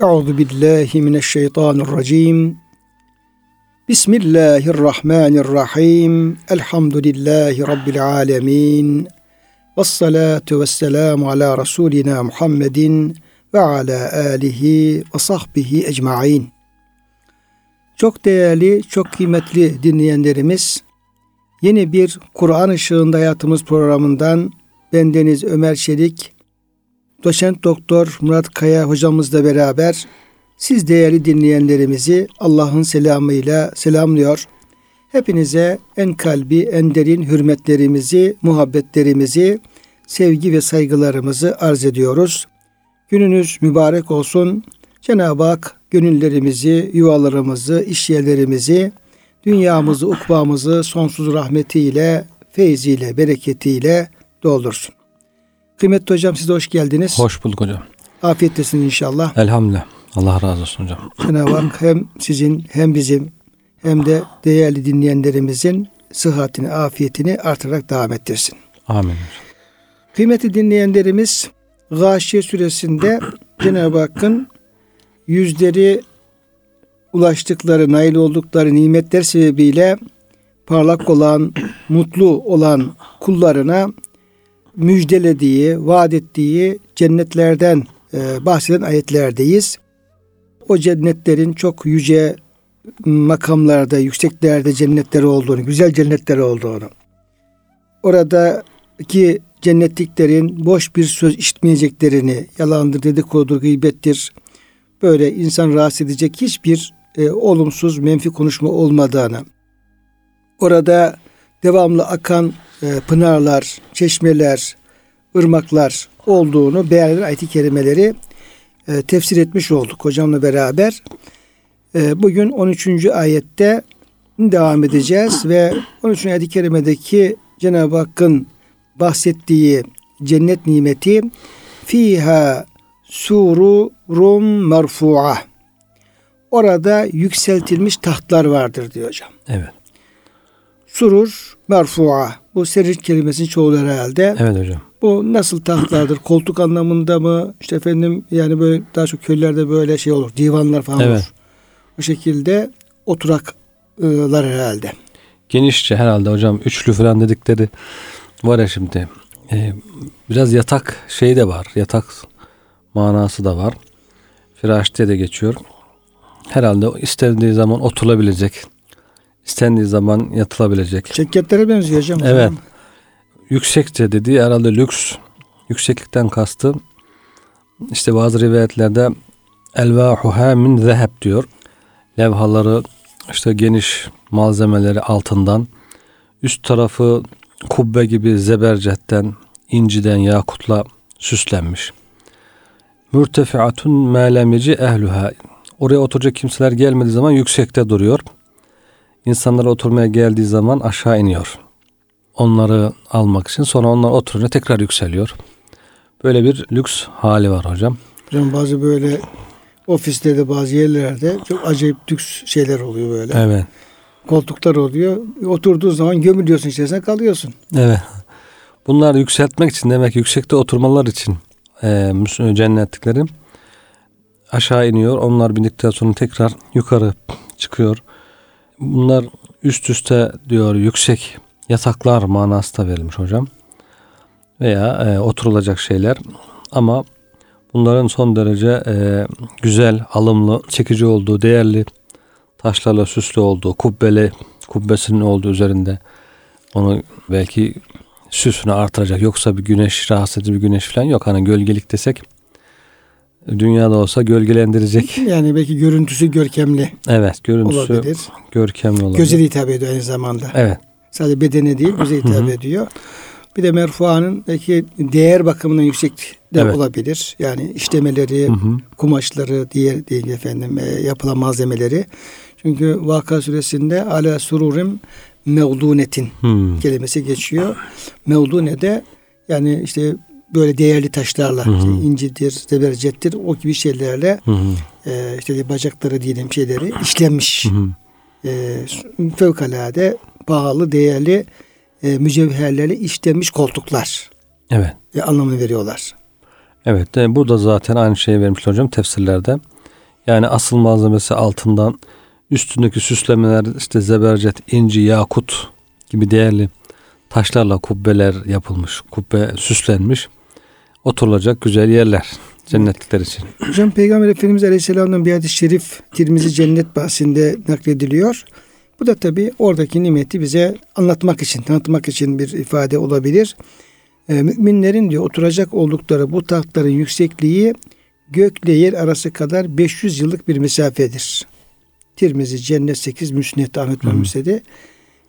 Euzu billahi mineşşeytanirracim. Bismillahirrahmanirrahim. Elhamdülillahi rabbil alamin. Ves salatu vesselamu ala rasulina Muhammedin ve ala alihi ve sahbihi ecmaîn. Çok değerli, çok kıymetli dinleyenlerimiz, yeni bir Kur'an ışığında hayatımız programından bendeniz Ömer Çelik, doçent doktor Murat Kaya hocamızla beraber siz değerli dinleyenlerimizi Allah'ın selamıyla selamlıyor. Hepinize en kalbi, en derin hürmetlerimizi, muhabbetlerimizi, sevgi ve saygılarımızı arz ediyoruz. Gününüz mübarek olsun. Cenab-ı Hak gönüllerimizi, yuvalarımızı, işyerlerimizi, dünyamızı, ukbamızı sonsuz rahmetiyle, feyziyle, bereketiyle doldursun. Kıymetli hocam size hoş geldiniz. Hoş bulduk hocam. Afiyetlesin inşallah. Elhamdülillah. Allah razı olsun hocam. Cenab-ı Hak hem sizin hem bizim hem de değerli dinleyenlerimizin sıhhatini, afiyetini artırarak devam ettirsin. Amin. hocam. Kıymetli dinleyenlerimiz Gâşiye suresinde Cenab-ı Hakk'ın yüzleri ulaştıkları, nail oldukları nimetler sebebiyle parlak olan, mutlu olan kullarına müjdelediği, vaat ettiği cennetlerden e, bahseden ayetlerdeyiz. O cennetlerin çok yüce makamlarda, yükseklerde cennetler olduğunu, güzel cennetler olduğunu, oradaki cennetliklerin boş bir söz işitmeyeceklerini, yalandır, dedikodudur, gıybettir, böyle insan rahatsız edecek hiçbir e, olumsuz, menfi konuşma olmadığını, orada devamlı akan e, pınarlar, çeşmeler, ırmaklar olduğunu beyan eden ayet-i kerimeleri e, tefsir etmiş olduk hocamla beraber. E, bugün 13. ayette devam edeceğiz ve 13. ayet-i kerimedeki Cenab-ı Hakk'ın bahsettiği cennet nimeti fiha sururum merfu'a orada yükseltilmiş tahtlar vardır diyor hocam. Evet. Surur merfu'a. Bu serir kelimesinin çoğulu herhalde. Evet hocam. Bu nasıl tahtlardır? Koltuk anlamında mı? İşte efendim yani böyle daha çok köylerde böyle şey olur. Divanlar falan Evet. olur. Bu şekilde oturaklar herhalde. Genişçe herhalde hocam üçlü falan dedikleri var ya şimdi. Ee, biraz yatak şey de var. Yatak manası da var. Firaş diye de geçiyor. Herhalde istendiği zaman oturulabilecek. İstendiği zaman yatılabilecek. Çekyetlere benziyor hocam. Evet. zaman. Yüksekçe dediği herhalde lüks. Yükseklikten kastı. İşte bazı rivayetlerde elvahuha min zeheb diyor. Levhaları işte geniş malzemeleri altından üst tarafı kubbe gibi zebercetten, inciden, yakutla süslenmiş. Mürtefiatun melemici ehluha. Oraya oturacak kimseler gelmediği zaman yüksekte duruyor. İnsanlar oturmaya geldiği zaman aşağı iniyor. Onları almak için sonra onlar oturunca tekrar yükseliyor. Böyle bir lüks hali var hocam. Hocam bazı böyle ofislerde bazı yerlerde çok acayip lüks şeyler oluyor böyle. Evet. Koltuklar oluyor. Oturduğu zaman gömülüyorsun içerisine kalıyorsun. Evet. Bunlar yükseltmek için demek yüksekte oturmalar için e, cennetliklerin aşağı iniyor. Onlar bindikten sonra tekrar yukarı çıkıyor. Bunlar üst üste diyor yüksek yataklar manası da verilmiş hocam. Veya e, oturulacak şeyler ama bunların son derece e, güzel, alımlı, çekici olduğu, değerli taşlarla süslü olduğu, kubbeli, kubbesinin olduğu üzerinde onu belki süsünü artıracak. Yoksa bir güneş, rahatsız edici bir güneş falan yok. Hani gölgelik desek dünyada olsa gölgelendirecek. Yani belki görüntüsü görkemli Evet, görüntüsü olabilir. görkemli olabilir. Göze hitap ediyor aynı zamanda. Evet, Sadece bedene değil göze hitap ediyor. Bir de merfuanın belki değer bakımından yüksek de Evet. olabilir. Yani işlemeleri, Hı hı. kumaşları, diğer değil efendim e, yapılan malzemeleri. Çünkü Vaka suresinde ala sururim mevdunetin Hmm. kelimesi geçiyor. Mevdune de yani işte böyle değerli taşlarla Hı hı. işte incidir, zebercettir o gibi şeylerle Hı hı. e, işte bacakları diyelim şeyleri işlenmiş. Hı hı. E, fevkalade pahalı, değerli e, mücevherlerle işlenmiş koltuklar Evet. e, anlamını veriyorlar. Evet. e, burada zaten aynı şeyi vermişler hocam tefsirlerde. Yani asıl malzemesi altından üstündeki süslemeler işte zebercet, inci, yakut gibi değerli taşlarla kubbeler yapılmış. Kubbe süslenmiş. Oturulacak güzel yerler cennetlikler için. Hocam Peygamber Efendimiz Aleyhisselam'dan bir hadis-i şerif Tirmizi cennet bahsinde naklediliyor. Bu da tabi oradaki nimeti bize anlatmak için, tanıtmak için bir ifade olabilir. E, müminlerin diyor oturacak oldukları bu tahtların yüksekliği gökle yer arası kadar 500 yıllık bir mesafedir. Tirmizi Cennet 8 Müsned Ahmet Müsned'i.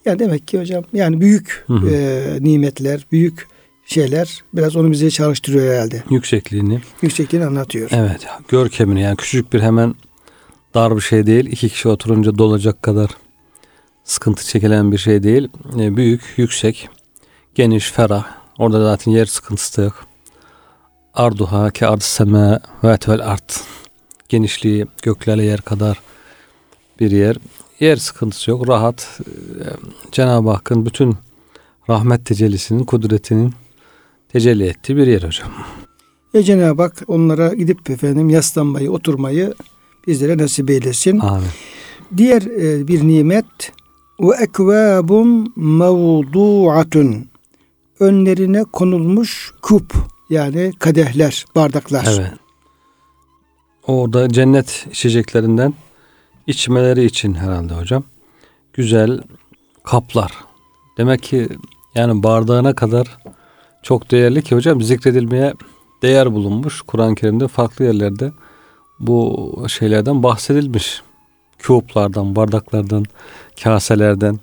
Yani demek ki hocam yani büyük Hı hı. e, nimetler, büyük şeyler biraz onu bize çalıştırıyor herhalde. Yüksekliğini. Yüksekliğini anlatıyor. Evet. Görkemini yani küçük bir hemen dar bir şey değil. İki kişi oturunca dolacak kadar sıkıntı çekilen bir şey değil. E, büyük, yüksek, geniş, ferah. Orada zaten yer sıkıntısı da yok. Arduha ki ard sema ve art. Genişliği göklerle yer kadar bir yer. Yer sıkıntısı yok. Rahat. E, Cenab-ı Hakk'ın bütün rahmet tecellisinin, kudretinin tecelli ettiği bir yer hocam. Ve Cenab-ı Hak onlara gidip efendim yaslanmayı, oturmayı bizlere nasip eylesin. Amin. Diğer e, bir nimet ve ekvabun mevduatun önlerine konulmuş kup yani kadehler, bardaklar. Evet. Orada cennet içeceklerinden içmeleri için herhalde hocam. Güzel kaplar. Demek ki yani bardağına kadar çok değerli ki hocam zikredilmeye değer bulunmuş. Kur'an-ı Kerim'de farklı yerlerde bu şeylerden bahsedilmiş. Küplardan, bardaklardan, kaselerden,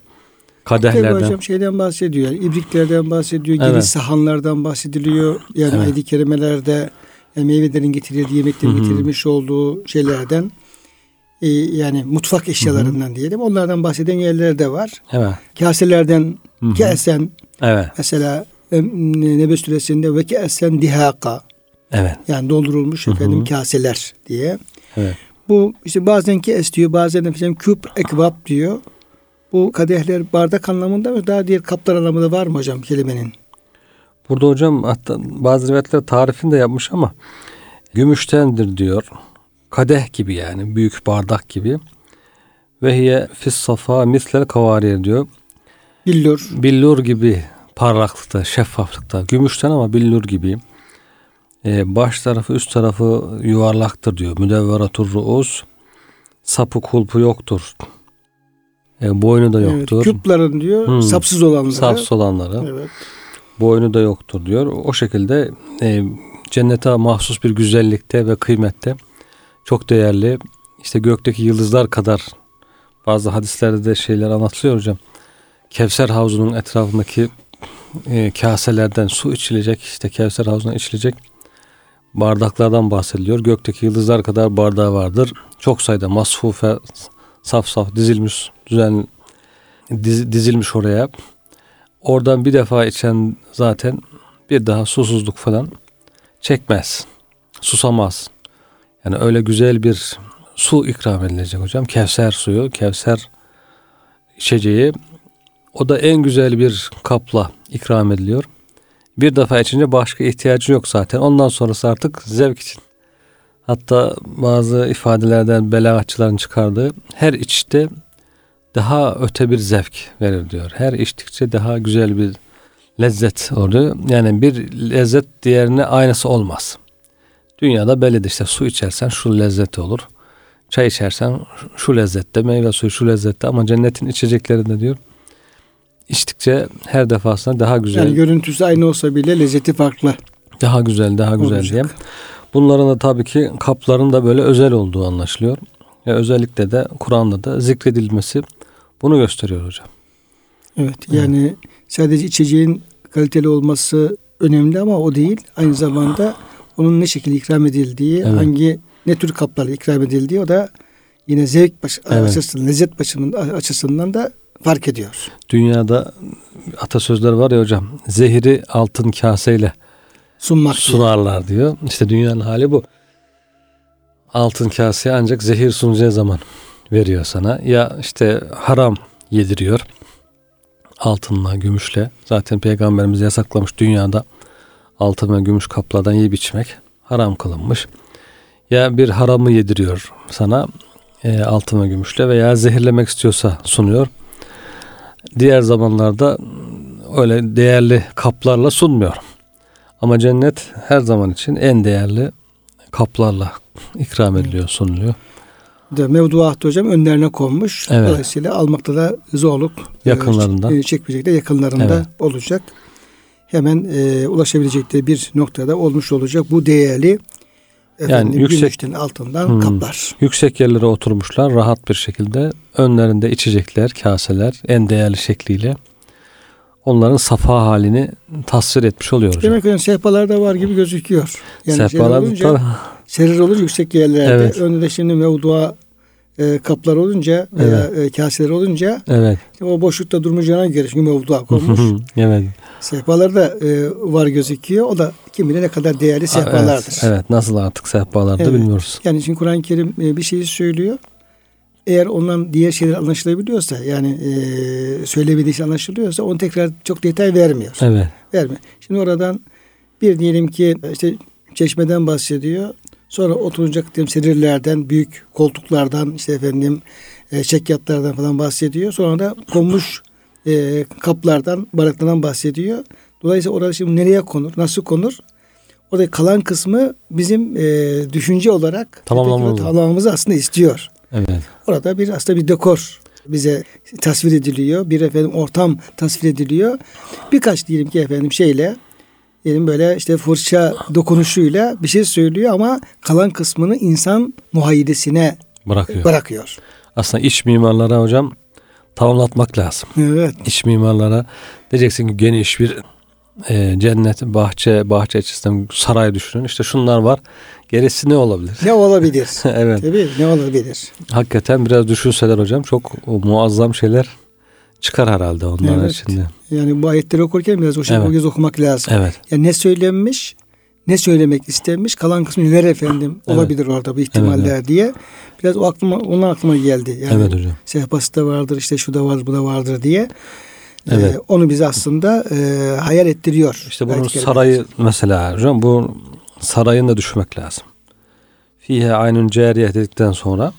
Tabii kadehlerden. hocam şeyden bahsediyor. Yani ibriklerden bahsediyor. Geniş Evet. sahanlardan bahsediliyor. Yani Evet. ayet-i kerimelerde yani meyvelerin getirildiği, yemeklerin getirilmiş olduğu şeylerden e, yani mutfak eşyalarından diyelim. Onlardan bahseden yerler de var. Evet. Kaselerden Hı hı. kesen Evet. mesela e, Nebe suresinde ve kesen dihaka Evet. yani doldurulmuş Hı hı. efendim kaseler diye. Evet. Bu işte bazen kes diyor, bazen efendim küp ekvab diyor. Bu kadehler bardak anlamında mı daha diğer kaplar anlamında var mı hocam kelimenin? Burada hocam hatta bazı rivayetler tarifini de yapmış ama gümüştendir diyor. Kadeh gibi yani büyük bardak gibi. Ve hiye fis safa mislel kavariye diyor. Billur. Billur gibi parlaklıkta, şeffaflıkta. Gümüşten ama billur gibi. Ee, baş tarafı üst tarafı yuvarlaktır diyor. Müdevveratur ruus. Sapı kulpu yoktur. Ee, boynu da Evet, yoktur. küpların diyor Hmm. sapsız olanları. Sapsız olanları. Evet. boynu da yoktur diyor. O şekilde e, cennete mahsus bir güzellikte ve kıymette çok değerli. İşte gökteki yıldızlar kadar bazı hadislerde de şeyler anlatılıyor hocam. Kevser havzunun etrafındaki e, kaselerden su içilecek, işte Kevser havzuna içilecek bardaklardan bahsediliyor. Gökteki yıldızlar kadar bardağı vardır. Çok sayıda masfufe, saf saf dizilmiş, düzen diz- dizilmiş oraya. Oradan bir defa içen zaten bir daha susuzluk falan çekmez. Susamaz. Yani öyle güzel bir su ikram edilecek hocam. Kevser suyu, Kevser içeceği o da en güzel bir kapla ikram ediliyor. Bir defa içince başka ihtiyacı yok zaten. Ondan sonrası artık zevk için. Hatta bazı ifadelerden belagatçıların çıkardığı her içte daha öte bir zevk verir diyor. Her içtikçe daha güzel bir lezzet oluyor. Yani bir lezzet diğerine aynısı olmaz. Dünyada bellidir işte su içersen şu lezzeti olur. Çay içersen şu lezzette, meyve suyu şu lezzette ama cennetin içeceklerinde diyor içtikçe her defasında daha güzel, Yani görüntüsü aynı olsa bile lezzeti farklı. daha güzel, daha güzel olacak. diye. Bunların da tabii ki kapların da böyle özel olduğu anlaşılıyor. Ve özellikle de Kur'an'da da zikredilmesi bunu gösteriyor hocam. Evet yani sadece içeceğin kaliteli olması önemli ama o değil. Aynı zamanda onun ne şekilde ikram edildiği, Evet. hangi ne tür kaplarla ikram edildiği o da yine zevk baş, Evet. açısından, lezzet başının açısından da fark ediyor. Dünyada atasözler var ya hocam. Zehri altın kaseyle Sunmak diye. sunarlar diyor. İşte dünyanın hali bu. Altın kaseye ancak zehir sunacağı zaman veriyor sana. Ya işte haram yediriyor. Altınla, gümüşle. Zaten peygamberimiz yasaklamış dünyada altın ve gümüş kaplardan yiyip içmek haram kılınmış. ya bir haramı yediriyor sana e, altın ve gümüşle veya zehirlemek istiyorsa sunuyor. Diğer zamanlarda öyle değerli kaplarla sunmuyor. Ama cennet her zaman için en değerli kaplarla ikram ediliyor, sunuluyor. De mevduat hocam önlerine konmuş. Evet. Dolayısıyla almakta da zorluk e, Yakınlarında. e, çekmeyecekler yakınlarında Evet. olacak. Hemen e, ulaşabilecekleri bir noktada olmuş olacak. Bu değerli efendim, yüksek- gümüşten altından Hmm. kaplar. Yüksek yerlere oturmuşlar rahat bir şekilde. Önlerinde içecekler, kaseler en değerli şekliyle onların safa halini tasvir etmiş oluyor hocam. Demek ki yani sehpalarda var gibi gözüküyor. Yani Sehpalar olunca, serir olunca yüksek yerlerde. Evet. Önünde şimdi mevdua e, kaplar olunca veya e, kaseler olunca Evet. o boşlukta durmayacağına göre çünkü mevdua konmuş. evet. Sehpalar da e, var gözüküyor. O da kim bilir ne kadar değerli sehpalardır. Evet, evet. Nasıl artık sehpalarda Evet. bilmiyoruz. Yani şimdi Kur'an-ı Kerim e, bir şeyi söylüyor. Eğer ondan diğer şeyler anlaşılabiliyorsa yani e, söylemediği şey anlaşılıyorsa onu tekrar çok detay vermiyor. Evet. Verme. Şimdi oradan bir diyelim ki işte çeşmeden bahsediyor. Sonra oturacak diyelim serirlerden, büyük koltuklardan, işte efendim e, çekyatlardan falan bahsediyor. Sonra da konmuş e, kaplardan, baraklardan bahsediyor. Dolayısıyla orada şimdi nereye konur, nasıl konur? Orada kalan kısmı bizim e, düşünce olarak Tamamlamamız. tamamlamamızı aslında istiyor. Evet. Orada bir aslında bir dekor bize tasvir ediliyor. Bir efendim ortam tasvir ediliyor. Birkaç diyelim ki efendim şeyle diyelim böyle işte fırça dokunuşuyla bir şey söylüyor ama kalan kısmını insan muhayyidesine Bırakıyor. bırakıyor. Aslında iç mimarlara hocam tamamlatmak lazım. Evet. İç mimarlara diyeceksin ki geniş bir e, cennet, bahçe, bahçe açısından saray düşünün. İşte şunlar var. Gerisi ne olabilir? Ne olabilir? evet. Tabii ne olabilir? Hakikaten biraz düşünseler hocam çok muazzam şeyler çıkar herhalde onların Evet. içinde. Yani bu ayetleri okurken biraz o şekilde Evet. o göz okumak lazım. Evet. Yani ne söylenmiş, ne söylemek istenmiş, kalan kısmı neler efendim Evet. olabilir orada bu ihtimaller diye. Biraz o aklıma, onun aklıma geldi. Yani Evet hocam. sehpası da vardır, işte şu da vardır, bu da vardır diye. Evet. Ee, onu bize aslında e, hayal ettiriyor. İşte bunun sarayı mesela hocam bu sarayını da düşünmek lazım. Fihe aynun cariye dedikten sonra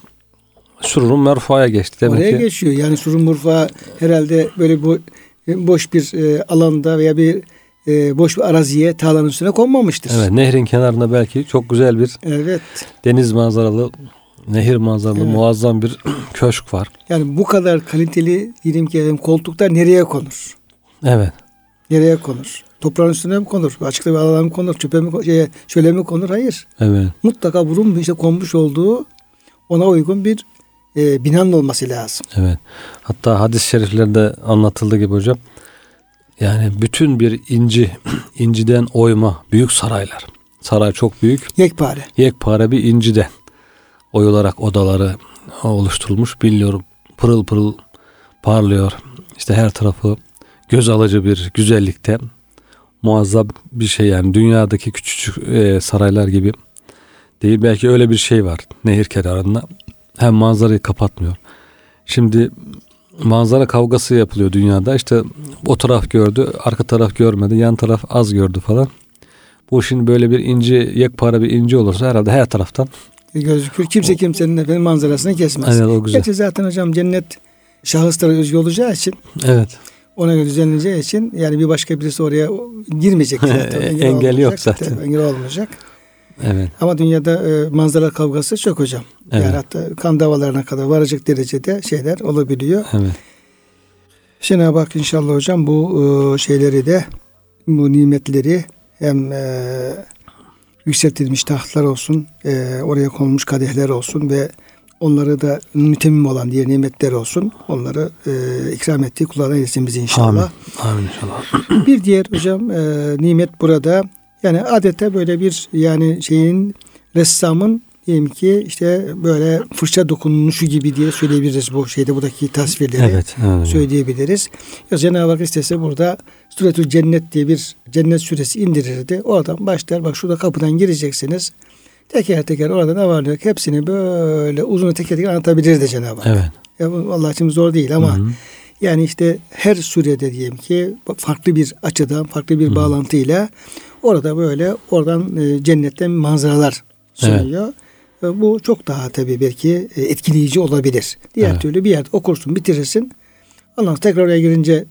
sururun merfuaya geçti. Demek Oraya ki geçiyor. Yani surun murfa herhalde böyle bu boş bir e, alanda veya bir e, boş bir araziye tarlanın üstüne konmamıştır. evet, nehrin kenarında belki çok güzel bir Evet. deniz manzaralı, nehir manzaralı Evet. muazzam bir köşk var. Yani bu kadar kaliteli diyelim ki koltuklar nereye konur? Evet. Nereye konur? Toprağın üstüne mi konur? Açıkta bir alana mı konur? Çöpe mi, şeye, çöle mi konur? Hayır. Evet. Mutlaka bunun işte konmuş olduğu ona uygun bir e, binanın olması lazım. Evet. Hatta hadis-i şeriflerde anlatıldığı gibi hocam yani bütün bir inci, inciden oyma büyük saraylar. Saray çok büyük. Yekpare. Yekpare bir inciden oyularak odaları oluşturulmuş. Biliyorum pırıl pırıl parlıyor. İşte her tarafı göz alıcı bir güzellikte muazzam bir şey yani dünyadaki küçücük e, saraylar gibi değil. Belki öyle bir şey var nehir kenarında. Hem manzarayı kapatmıyor. Şimdi manzara kavgası yapılıyor dünyada. İşte o taraf gördü, arka taraf görmedi, yan taraf az gördü falan. Bu şimdi böyle bir inci, yekpare bir inci olursa herhalde her taraftan. gözükür. Kimse kimsenin efendim manzarasını kesmez. Evet o güzel. Gerçi zaten hocam cennet şahıslara özgü olacağı için Evet. ona göre düzenleneceği için yani bir başka birisi oraya E, girmeyecek zaten. Engel yok olmayacak. zaten. Tabii, engel olmayacak. Evet. Ama dünyada e, manzara kavgası çok hocam. Evet. Yani hatta kan davalarına kadar varacak derecede şeyler olabiliyor. Evet. Cenab-ı Hak inşallah hocam bu e, şeyleri de bu nimetleri hem e, yükseltilmiş tahtlar olsun, e, oraya konulmuş kadehler olsun ve onları da mütemmim olan diğer nimetler olsun. Onları e, ikram ettiği kullarına eylesin bizi inşallah. Amin. Amin inşallah. Bir diğer hocam e, nimet burada yani adeta böyle bir yani şeyin ressamın diyelim ki işte böyle fırça dokunuşu gibi diye söyleyebiliriz bu şeyde buradaki tasvirleri Evet. söyleyebiliriz. Ya Cenab-ı Hak istese burada Suretül Cennet diye bir cennet suresi indirirdi. Oradan başlar bak şurada kapıdan gireceksiniz. Teker teker orada ne var yok hepsini böyle uzun teker teker anlatabilirdi Cenab-ı Hak. Evet. Ya bu Allah için zor değil ama Hı hı. Yani işte her surede diyelim ki farklı bir açıdan, farklı bir bağlantıyla orada böyle oradan e, cennetten manzaralar sunuyor. E, Bu çok daha tabii belki e, etkileyici olabilir. Diğer Evet. türlü bir yerde okursun, bitirirsin. Ondan tekrar oraya girince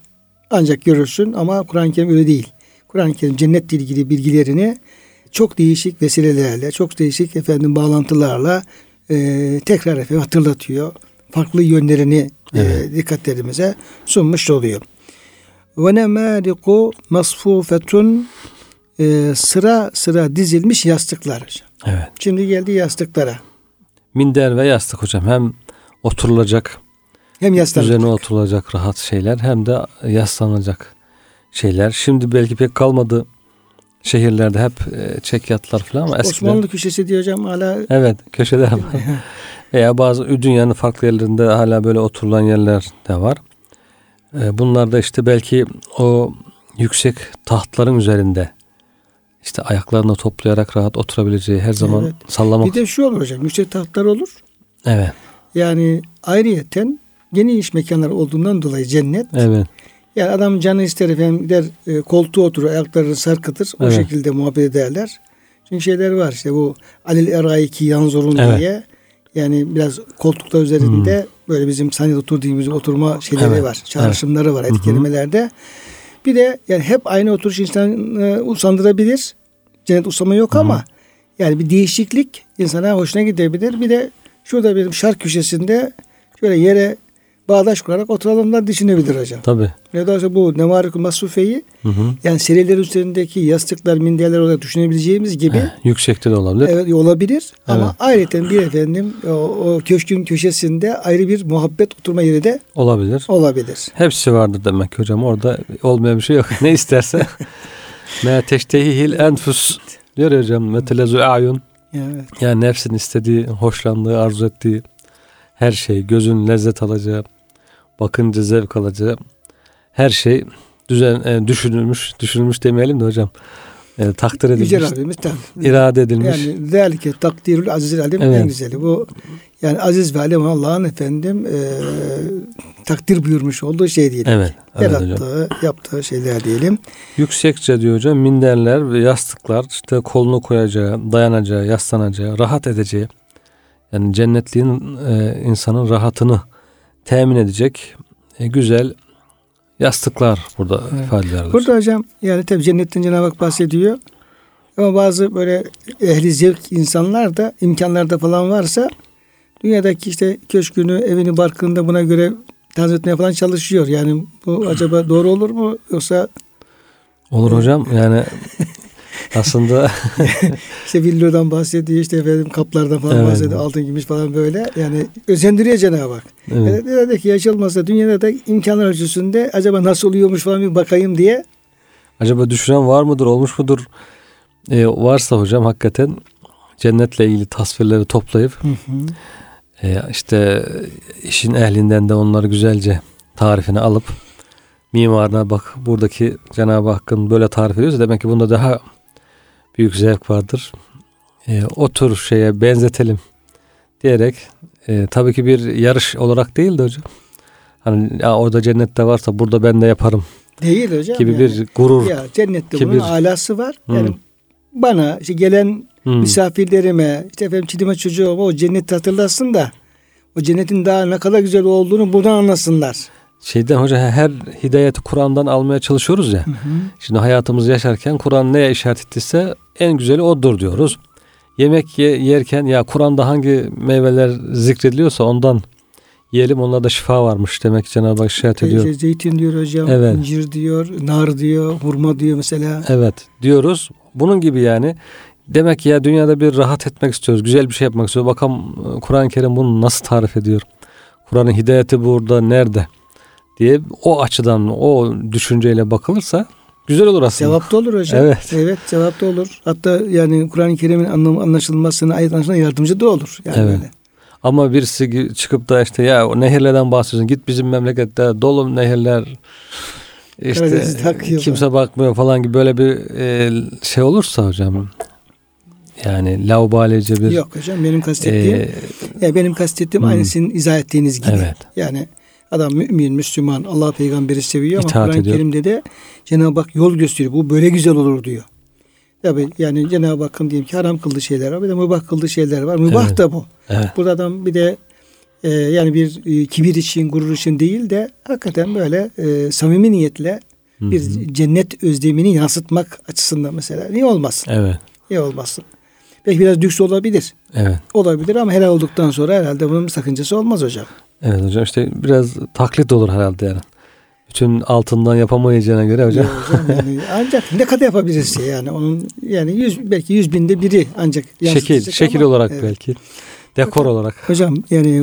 ancak görürsün ama Kur'an-ı Kerim öyle değil. Kur'an-ı Kerim cennetle ilgili bilgilerini çok değişik vesilelerle, çok değişik efendim bağlantılarla e, tekrar efendim hatırlatıyor. Farklı yönlerini e, dikkatlerimize sunmuş oluyor. Ve nemâriku masfufetun e, sıra sıra dizilmiş yastıklar hocam. Evet. Şimdi geldi yastıklara. Minder ve yastık hocam. Hem oturulacak, Hem yastıklar. üzerine oturulacak rahat şeyler hem de yaslanacak şeyler. Şimdi belki pek kalmadı şehirlerde hep e, çekyatlar falan ama eskiden. Osmanlı köşesi diyor hocam hala Evet köşeler ama. Veya bazı dünyanın farklı yerlerinde hala böyle oturulan yerler de var. E, Bunlar da işte belki o yüksek tahtların üzerinde işte ayaklarını toplayarak rahat oturabileceği her zaman Evet. sallamak. bir de şu olur hocam yüksek tahtlar olur. Evet. Yani ayrıyeten geniş mekanlar olduğundan dolayı cennet. Evet. Yani adam canı ister efendim gider e, koltuğa oturur ayaklarını sarkıtır o Evet. şekilde muhabbet ederler. Çünkü şeyler var işte bu alil eraiki yanzurun Evet. diye yani biraz koltuklar üzerinde böyle bizim sahnede oturduğumuz oturma şeyleri Evet. var. Çağrışımları var Hı hı. ayet kelimelerde. Bir de yani hep aynı oturuş insanı usandırabilir. Cennet usama yok ama yani bir değişiklik insana hoşuna gidebilir. Bir de şurada benim şark köşesinde şöyle yere bağdaş kurarak oturalım da düşünebilir hocam. Tabii. De olsa bu Nevarik Masufe'yi Hı hı. yani seriler üzerindeki yastıklar, minderler olarak düşünebileceğimiz gibi Heh, yüksekte de olabilir. evet olabilir. Ama Evet. ayrıca bir efendim o, o köşkün köşesinde ayrı bir muhabbet oturma yeri de Olabilir. olabilir. Hepsi vardır demek hocam. Orada olmayan bir şey yok. Ne isterse. Me teştehihil enfus diyor ya hocam. Metelezu ayun. Evet. Yani nefsin istediği, hoşlandığı, arzu ettiği her şey, gözün lezzet alacağı, bakınca zevk alacağı her şey düzen e, düşünülmüş, düşünülmüş demeyelim de hocam. E, takdir edilmiş, Yüce Rabbimiz tabii. irade edilmiş. Yani zelike takdirül azizil alim Evet. en güzeli. Bu yani aziz ve alim Allah'ın efendim e, takdir buyurmuş olduğu şey diyelim. evet, evet hocam. Yarattığı, yaptığı şeyler diyelim. Yüksekçe diyor hocam minderler ve yastıklar işte kolunu koyacağı, dayanacağı, yaslanacağı, rahat edeceği yani cennetliğin e, insanın rahatını temin edecek e, güzel yastıklar burada Evet. ifade ediyorlar. Burada hocam yani tabii cennetten Cenab-ı Hak bahsediyor. Ama bazı böyle ehli zevk insanlar da imkanlarda falan varsa dünyadaki işte köşkünü, evini, barkını da buna göre tanzim etmeye falan çalışıyor. Yani bu acaba doğru olur mu? Yoksa Olur hocam yani aslında işte villadan bahsediyor, işte efendim kaplardan falan Evet. bahsediyor, altın gümüş falan böyle. Yani özendiriyor Cenab-ı Hak. evet, Yani diyor ki yaşanmasa dünyada da imkanlar ölçüsünde acaba nasıl oluyormuş falan bir bakayım diye. acaba düşünen var mıdır olmuş mudur E, varsa hocam hakikaten cennetle ilgili tasvirleri toplayıp E, işte işin ehlinden de onları güzelce tarifini alıp mimarına bak buradaki Cenab-ı Hakk'ın böyle tarif ediyorsa demek ki bunda daha büyük zevk vardır. E, o tür şeye benzetelim diyerek e, tabii ki bir yarış olarak değil de hocam. Hani ya orada cennette varsa burada ben de yaparım Değil hocam. gibi yani. bir gurur. Ya cennette kibir. bunun alası var. Yani Hı. bana işte gelen Hmm. misafirlerime işte efendim çidime çocuğuma o cenneti hatırlasın da o cennetin daha ne kadar güzel olduğunu buradan anlasınlar. Şeyden hoca her hidayeti Kur'an'dan almaya çalışıyoruz ya. Şimdi hayatımızı yaşarken Kur'an neye işaret ettiyse en güzeli odur diyoruz. Yemek ye- yerken ya Kur'an'da hangi meyveler zikrediliyorsa ondan yiyelim onlarda şifa varmış demek Cenab-ı Hak işaret ediyor. İşte zeytin diyor hocam, Evet. incir diyor, nar diyor, hurma diyor mesela. Evet diyoruz. Bunun gibi yani demek ki ya dünyada bir rahat etmek istiyoruz. Güzel bir şey yapmak istiyoruz. Bakalım e, Kur'an-ı Kerim bunu nasıl tarif ediyor? Kur'an'ın hidayeti burada nerede? Diye o açıdan o düşünceyle bakılırsa güzel olur aslında. Cevap da olur hocam. Evet. Evet cevap da olur. Hatta yani Kur'an-ı Kerim'in anlam- anlaşılmasına, ayet anlaşılmasına yardımcı da olur. Yani Evet. böyle. Ama birisi çıkıp da işte ya o nehirlerden bahsediyorsun. Git bizim memlekette dolu nehirler işte kimse bakmıyor falan gibi böyle bir e, şey olursa hocam yani laubalice bir Yok hocam benim kastettiğim e, Ya benim kastettiğim Hmm. aynı sizin izah ettiğiniz gibi. Evet. Yani adam mümin, Müslüman, Allah peygamberi seviyor ama İtaat Kur'an-ı ediyor. Kerim'de de Cenab-ı Hak yol gösteriyor. Bu böyle güzel olur diyor. Tabi yani Cenab-ı Hakk'ın diyelim ki haram kıldığı şeyler var. Bir de mübah kıldığı şeyler var. Mübah Evet. da bu. Evet. Buradan bir de e, yani bir e, kibir için, gurur için değil de hakikaten böyle e, samimi niyetle bir Hı hı. cennet özlemini yansıtmak açısından mesela. Niye olmasın? Evet. Niye olmasın? Belki biraz lüks olabilir. Evet. Olabilir ama helal olduktan sonra herhalde bunun sakıncası olmaz hocam. Evet hocam işte biraz taklit olur herhalde yani. Bütün altından yapamayacağına göre hocam. Ya hocam yani ancak ne kadar yapabiliriz ki yani onun yani yüz, belki yüz binde biri ancak şekil, şekil ama- olarak Evet. belki. Dekor olarak. Hocam yani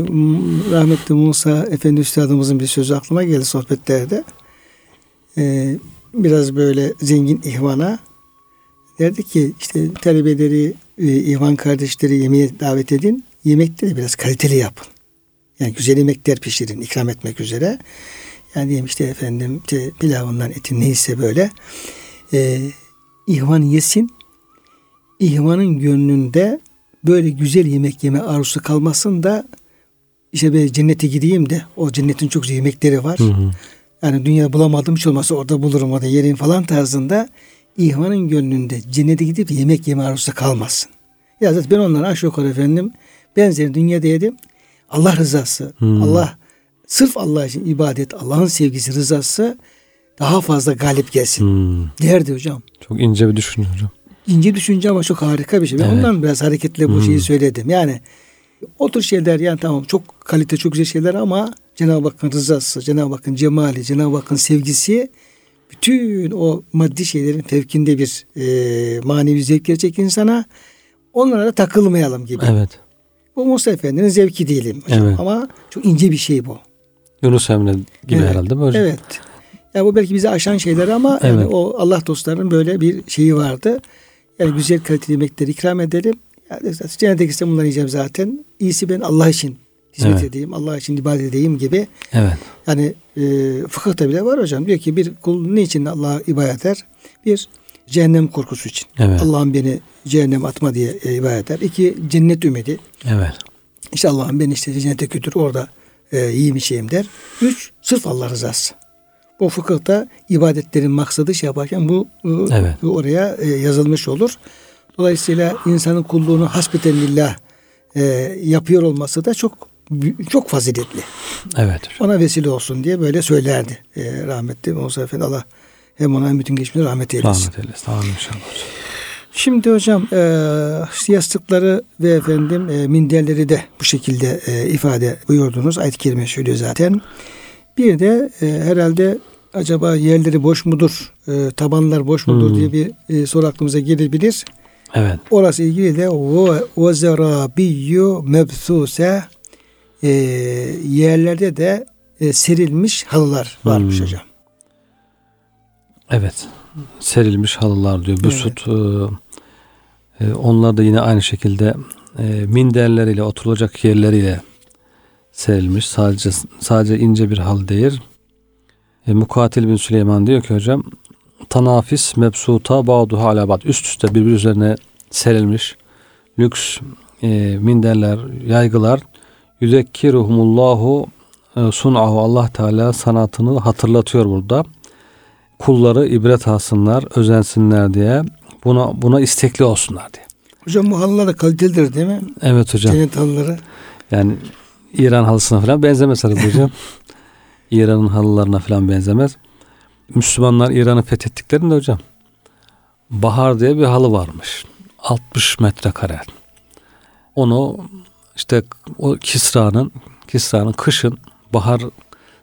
rahmetli Musa Efendi Üstadımızın bir sözü aklıma geldi sohbetlerde. Ee, biraz böyle zengin ihvana derdi ki işte talebeleri, e, ihvan kardeşleri yemeğe davet edin. Yemekte de biraz kaliteli yapın. Yani güzel yemekler pişirin ikram etmek üzere. Yani diyeyim işte efendim işte pilavından etin neyse böyle. Ee, ihvan yesin. İhvanın gönlünde böyle güzel yemek yeme arzusu kalmasın da işte ben cennete gideyim de o cennetin çok güzel yemekleri var. Hı hı. Yani dünya bulamadım hiç olmazsa orada bulurum orada yerim falan tarzında ihvanın gönlünde cennete gidip yemek yeme arzusu kalmasın. Ya zaten ben onlara aşağı yukarı efendim benzeri dünyada yedim. Allah rızası, Hmm. Allah sırf Allah için ibadet, Allah'ın sevgisi, rızası daha fazla galip gelsin. Hmm. Derdi hocam. Çok ince bir düşünce hocam. İnce düşünce ama çok harika bir şey. Ben Evet. ondan biraz hareketle bu Hmm. şeyi söyledim. Yani o tür şeyler yani tamam çok kalite çok güzel şeyler ama Cenab-ı Hakk'ın rızası, Cenab-ı Hakk'ın cemali, Cenab-ı Hakk'ın sevgisi bütün o maddi şeylerin fevkinde bir e, manevi zevk verecek insana onlara da takılmayalım gibi. Evet. Bu Musa Efendi'nin zevki değilim hocam. Evet. ama çok ince bir şey bu. Yunus Emre gibi Evet. herhalde hocam? Evet. Ya bu belki bizi aşan şeyler ama yani Evet. o Allah dostlarının böyle bir şeyi vardı. Yani güzel kaliteli yemekleri ikram edelim. Yani cennete gitsem bunları yiyeceğim zaten. İyisi ben Allah için hizmet Evet. edeyim, Allah için ibadet edeyim gibi. Evet. Yani e, fıkıhta bile var hocam. Diyor ki bir kul ne için Allah'a ibadet eder? Bir, cehennem korkusu için. Evet. Allah'ım beni cehennem atma diye e, ibadet eder. İki, cennet ümidi. Evet. İşte Allah'ım beni işte cennete götür orada e, yiyeyim içeyim der. Üç, sırf Allah rızası. Bu fıkıhta ibadetlerin maksadı şey yaparken bu, bu- Evet. bu oraya e, yazılmış olur. Dolayısıyla insanın kulluğunu hasbeten lillah e, yapıyor olması da çok çok faziletli. Evet. Ona vesile olsun diye böyle söylerdi e, rahmetli Musa Efendi. Allah hem ona hem bütün geçmişine rahmet eylesin. Rahmet eylesin. Amin inşallah. Şimdi hocam e, yastıkları ve efendim e, minderleri de bu şekilde e, ifade buyurdunuz. Ayet-i kerime söylüyor zaten. Bir de e, herhalde acaba yerleri boş mudur, e, tabanlar boş mudur Hmm. diye bir e, soru aklımıza gelebilir. Evet. Orası ilgili de ve ve zerabiyyu mebsuse e, yerlerde de e, serilmiş halılar varmış Hmm. hocam. Evet. Serilmiş halılar diyor. Büsut. e, e, onlar da yine aynı şekilde e, minderleriyle oturulacak yerleriyle serilmiş. Sadece sadece ince bir halı değil. E, Mukatil bin Süleyman diyor ki hocam tanafis mebsuta ba'duha ala ba'd. Üst üste birbiri üzerine serilmiş lüks e, minderler, yaygılar yüzekkiruhumullahu e, sun'ahu Allah Teala sanatını hatırlatıyor burada kulları ibret alsınlar, özensinler diye buna buna istekli olsunlar diye. Hocam bu halılar da kalitelidir değil mi? Evet hocam. Cennet halıları. Yani İran halısına falan benzemez herhalde hocam. İran'ın halılarına falan benzemez. Müslümanlar İran'ı fethettiklerinde hocam Bahar diye bir halı varmış. 60 metrekare. Onu işte o Kisra'nın Kisra'nın kışın bahar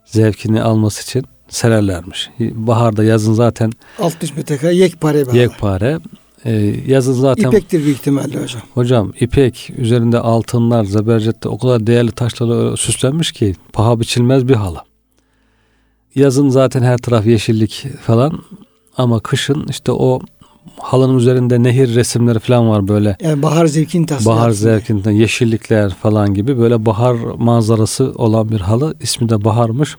zevkini alması için sererlermiş. Baharda yazın zaten 60 metrekare yekpare halı. yekpare. Ee, yazın zaten İpektir büyük ihtimalle hocam. hocam ipek üzerinde altınlar, zebercette o kadar değerli taşlarla süslenmiş ki paha biçilmez bir halı. Yazın zaten her taraf yeşillik falan ama kışın işte o halının üzerinde nehir resimleri falan var böyle. Yani bahar zevkini tasvir Bahar zevkinden yeşillikler falan gibi böyle bahar manzarası olan bir halı. İsmi de baharmış.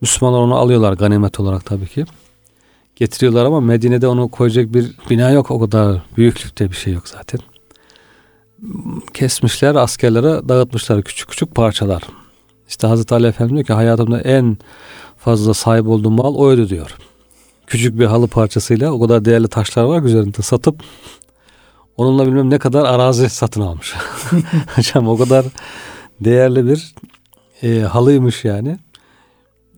Müslümanlar onu alıyorlar ganimet olarak tabii ki. Getiriyorlar ama Medine'de onu koyacak bir bina yok. O kadar büyüklükte bir şey yok zaten. Kesmişler askerlere dağıtmışlar küçük küçük parçalar. İşte Hazreti Ali Efendimiz diyor ki hayatımda en fazla sahip olduğum mal oydu diyor. küçük bir halı parçasıyla o kadar değerli taşlar var üzerinde satıp onunla bilmem ne kadar arazi satın almış. Hocam o kadar değerli bir e, halıymış yani.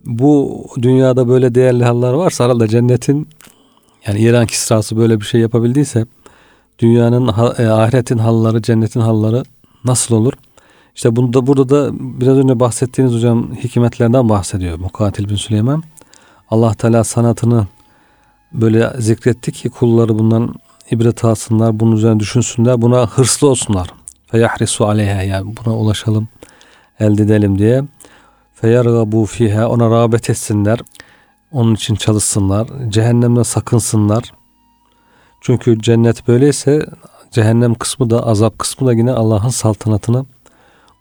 Bu dünyada böyle değerli halılar varsa herhalde cennetin yani İran kisrası böyle bir şey yapabildiyse dünyanın e, ahiretin halıları, cennetin halıları nasıl olur? İşte bunda burada da biraz önce bahsettiğiniz hocam hikmetlerden bahsediyor Mukatil bin Süleyman. Allah Teala sanatını böyle zikretti ki kulları bundan ibret alsınlar, bunun üzerine düşünsünler, buna hırslı olsunlar. Feyahrisu aleyha yani buna ulaşalım, elde edelim diye. Feyargabu fiha ona rağbet etsinler. Onun için çalışsınlar. Cehennemden sakınsınlar. Çünkü cennet böyleyse cehennem kısmı da azap kısmı da yine Allah'ın saltanatına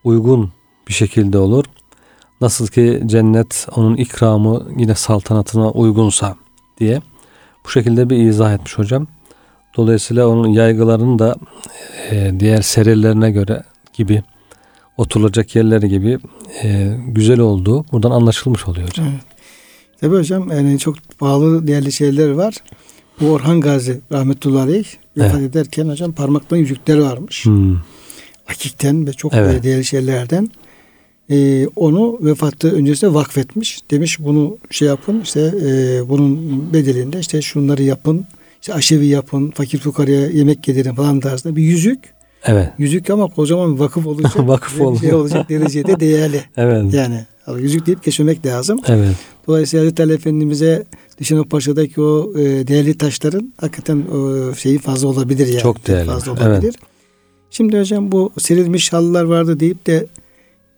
uygun bir şekilde olur. Nasıl ki cennet onun ikramı yine saltanatına uygunsa diye bu şekilde bir izah etmiş hocam. Dolayısıyla onun yaygılarının da e, diğer serilerine göre gibi oturulacak yerleri gibi e, güzel olduğu buradan anlaşılmış oluyor hocam. Evet. Tabii hocam yani çok pahalı değerli şeyler var. Bu Orhan Gazi rahmetullahi aleyh vefat evet. ederken hocam parmaktan yüzükler varmış. Hmm. Hakikten ve çok evet. değerli şeylerden. Ee, onu vefatı öncesinde vakfetmiş. Demiş bunu şey yapın işte e, bunun bedelinde işte şunları yapın. İşte aşevi yapın, fakir fukaraya yemek yedirin falan tarzında bir yüzük. Evet. Yüzük ama kocaman vakıf olacak. vakıf olacak. Şey olacak derecede değerli. evet. Yani yüzük deyip geçmemek lazım. Evet. Dolayısıyla Hazreti Ali Efendimiz'e Düşünün Paşa'daki o e, değerli taşların hakikaten o şeyi fazla olabilir yani. Çok değerli. Fazla olabilir. Evet. Şimdi hocam bu serilmiş halılar vardı deyip de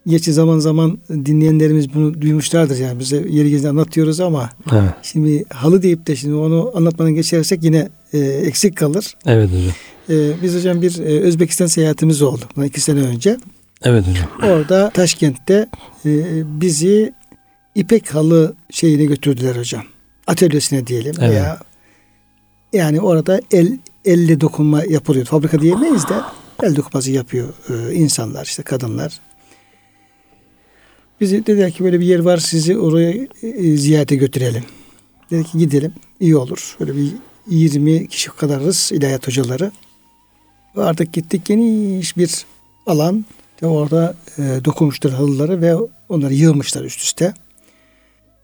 Geçi zaman zaman dinleyenlerimiz bunu duymuşlardır yani bize yeri gezince anlatıyoruz ama evet. şimdi halı deyip de şimdi onu anlatmadan geçersek yine e, eksik kalır. Evet hocam. E, biz hocam bir e, Özbekistan seyahatimiz oldu. Bundan iki sene önce. Evet hocam. Orada Taşkent'te e, bizi ipek halı şeyine götürdüler hocam. Atölyesine diyelim evet. veya yani orada el elle dokunma yapılıyor. Fabrika diyemeyiz de el dokunması yapıyor e, insanlar işte kadınlar Bizi dediler ki böyle bir yer var sizi oraya e, ziyarete götürelim. Dedi ki gidelim iyi olur. Böyle bir 20 kişi kadarız ilahiyat hocaları. Ve artık gittik geniş bir alan. ve orada e, dokunmuşlar halıları ve onları yığmışlar üst üste.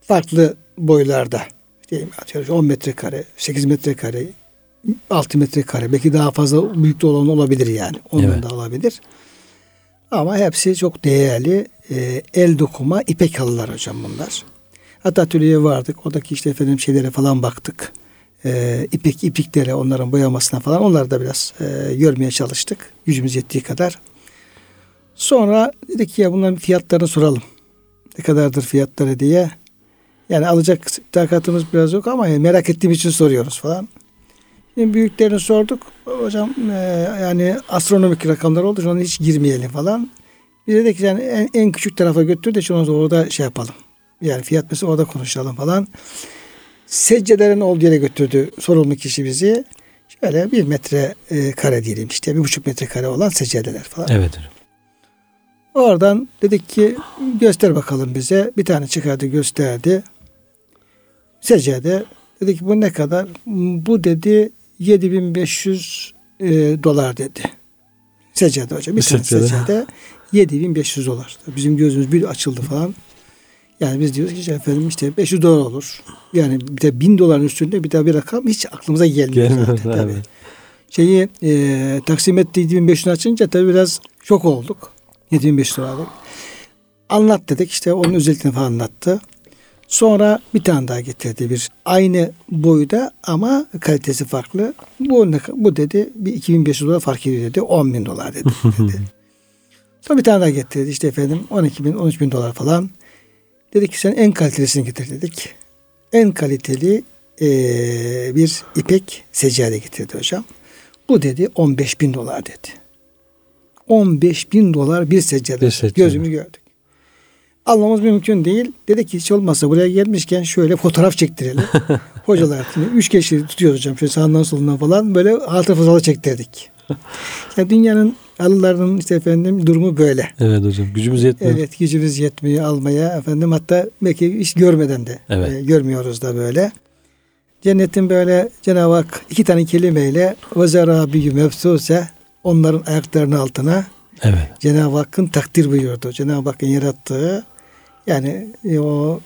Farklı boylarda. Diyelim, 10 metrekare, 8 metrekare, 6 metrekare belki daha fazla büyük de olan olabilir yani. Onun evet. da olabilir. Ama hepsi çok değerli e, el dokuma ipek halılar hocam bunlar. Hatta atölyeye vardık. Oradaki işte efendim şeylere falan baktık. E, ipek ipiklere onların boyamasına falan onları da biraz e, görmeye çalıştık. Gücümüz yettiği kadar. Sonra dedik ki ya bunların fiyatlarını soralım. Ne kadardır fiyatları diye. Yani alacak takatımız biraz yok ama merak ettiğim için soruyoruz falan. Şimdi büyüklerini sorduk. Hocam e, yani astronomik rakamlar oldu. Şu hiç girmeyelim falan. Biz dedik ki yani en, en küçük tarafa götür de şunu orada şey yapalım. Yani fiyat mesela orada konuşalım falan. Seccelerin olduğu yere götürdü sorumlu kişi bizi. Şöyle bir metre e, kare diyelim işte bir buçuk metre kare olan seccadeler falan. Evet. Oradan dedik ki göster bakalım bize. Bir tane çıkardı gösterdi. Seccade. Dedik ki bu ne kadar? Bu dedi 7500 e, dolar dedi. Seccade hocam. Bir, bir tane seccade 7500 dolar. Bizim gözümüz bir açıldı falan. Yani biz diyoruz ki efendim işte 500 dolar olur. Yani bir de 1000 doların üstünde bir daha bir rakam hiç aklımıza gelmiyor. Gelmiyor zaten, tabii. Evet. Şeyi e, taksim etti 7500 açınca tabii biraz şok olduk. 7500 dolarlık. Anlat dedik işte onun özelliklerini falan anlattı. Sonra bir tane daha getirdi bir aynı boyda ama kalitesi farklı. Bu bu dedi bir 2500 dolar fark ediyor dedi. 10 bin dolar dedi. dedi. Sonra bir tane daha getirdi işte efendim 12 bin 13 bin dolar falan. Dedik ki sen en kalitelisini getir dedik. En kaliteli e, bir ipek seccade getirdi hocam. Bu dedi 15 bin dolar dedi. 15 bin dolar bir seccade. Bir seccade. Gözümü gördük. Almamız mümkün değil. Dedik ki hiç olmazsa buraya gelmişken şöyle fotoğraf çektirelim. Hocalar üç kişi tutuyoruz hocam. Şöyle sağından solundan falan böyle hatıra çektirdik. yani dünyanın Halıların işte efendim durumu böyle. Evet hocam gücümüz yetmiyor. Evet gücümüz yetmiyor almaya efendim hatta belki hiç görmeden de evet. e, görmüyoruz da böyle. Cennetin böyle Cenab-ı Hak iki tane kelimeyle ve zerabiyyü mebsuse onların ayaklarının altına Evet. Cenab-ı Hakk'ın takdir buyurdu. Cenab-ı Hakk'ın yarattığı yani e, o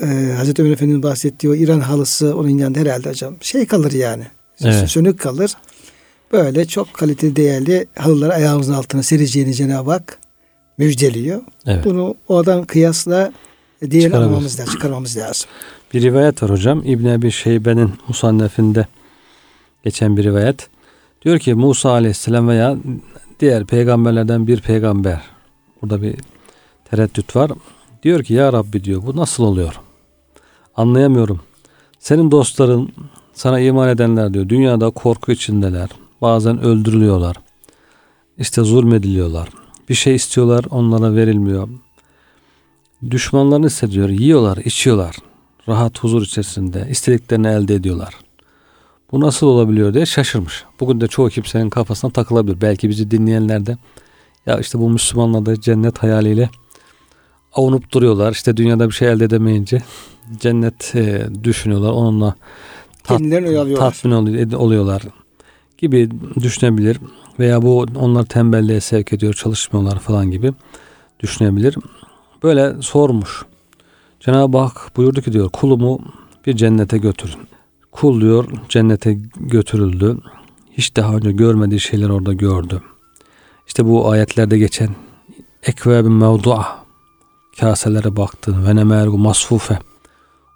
e, Hazreti Ömer Efendi'nin bahsettiği o İran halısı onun yanında herhalde hocam şey kalır yani. Evet. Sönük kalır. Böyle çok kaliteli değerli halıları ayağımızın altına sereceğini Cenab-ı Hak müjdeliyor. Evet. Bunu o adam kıyasla Çıkarabiliriz. anlamamız lazım, çıkarmamız lazım. Bir rivayet var hocam. İbn Ebi Şeybe'nin Musannef'inde geçen bir rivayet. Diyor ki Musa Aleyhisselam veya diğer peygamberlerden bir peygamber. Burada bir tereddüt var. Diyor ki ya Rabbi diyor bu nasıl oluyor? Anlayamıyorum. Senin dostların sana iman edenler diyor dünyada korku içindeler. Bazen öldürülüyorlar. İşte zulmediliyorlar. Bir şey istiyorlar onlara verilmiyor. Düşmanlarını hissediyor. Yiyorlar, içiyorlar. Rahat huzur içerisinde istediklerini elde ediyorlar. Bu nasıl olabiliyor diye şaşırmış. Bugün de çoğu kimsenin kafasına takılabilir. Belki bizi dinleyenler de ya işte bu Müslümanlar da cennet hayaliyle avunup duruyorlar. İşte dünyada bir şey elde edemeyince cennet e, düşünüyorlar. Onunla tat, tatmin ol- oluyorlar gibi düşünebilir. Veya bu onlar tembelliğe sevk ediyor, çalışmıyorlar falan gibi düşünebilir. Böyle sormuş. Cenab-ı Hak buyurdu ki diyor kulumu bir cennete götürün. Kul diyor cennete götürüldü. Hiç daha önce görmediği şeyler orada gördü. İşte bu ayetlerde geçen ekvebin mevdu'a kaselere baktın ve nemergu masfufe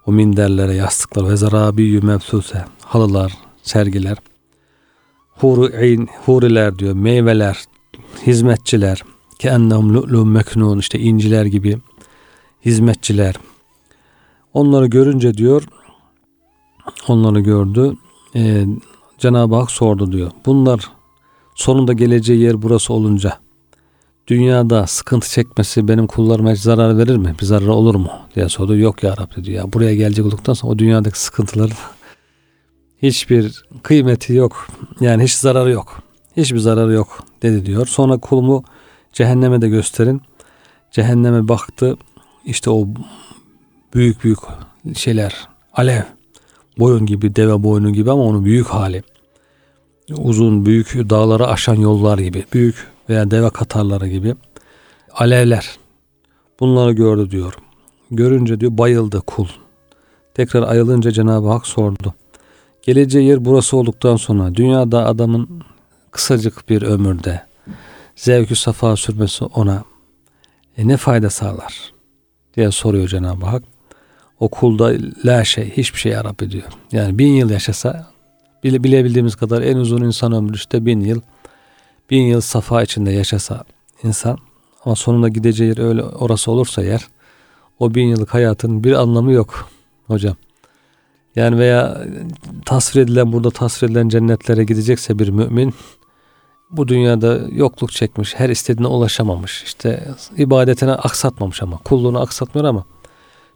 o minderlere yastıklar ve zarabiyyü mebsuse halılar sergiler huru in huriler diyor meyveler hizmetçiler ki ennehum lu'lu meknun işte inciler gibi hizmetçiler onları görünce diyor onları gördü Ee, Cenab-ı Hak sordu diyor bunlar sonunda geleceği yer burası olunca dünyada sıkıntı çekmesi benim kullarıma hiç zarar verir mi? Bir zarar olur mu? diye sordu. Yok ya Rabbi diyor. Ya buraya gelecek olduktan sonra o dünyadaki sıkıntıların hiçbir kıymeti yok. Yani hiç zararı yok. Hiçbir zararı yok dedi diyor. Sonra kulumu cehenneme de gösterin. Cehenneme baktı. İşte o büyük büyük şeyler. Alev. Boyun gibi, deve boynu gibi ama onun büyük hali. Uzun, büyük dağları aşan yollar gibi. Büyük veya deve katarları gibi. Alevler. Bunları gördü diyor. Görünce diyor bayıldı kul. Tekrar ayılınca Cenab-ı Hak sordu. Geleceği yer burası olduktan sonra dünyada adamın kısacık bir ömürde zevkü safa sürmesi ona e, ne fayda sağlar diye soruyor Cenab-ı Hak. O kulda la şey hiçbir şey ya Rabbi diyor. Yani bin yıl yaşasa bile, bilebildiğimiz kadar en uzun insan ömrü işte bin yıl. Bin yıl safa içinde yaşasa insan ama sonunda gideceği yer öyle orası olursa yer o bin yıllık hayatın bir anlamı yok hocam. Yani veya tasvir edilen burada tasvir edilen cennetlere gidecekse bir mümin bu dünyada yokluk çekmiş, her istediğine ulaşamamış. İşte ibadetine aksatmamış ama kulluğunu aksatmıyor ama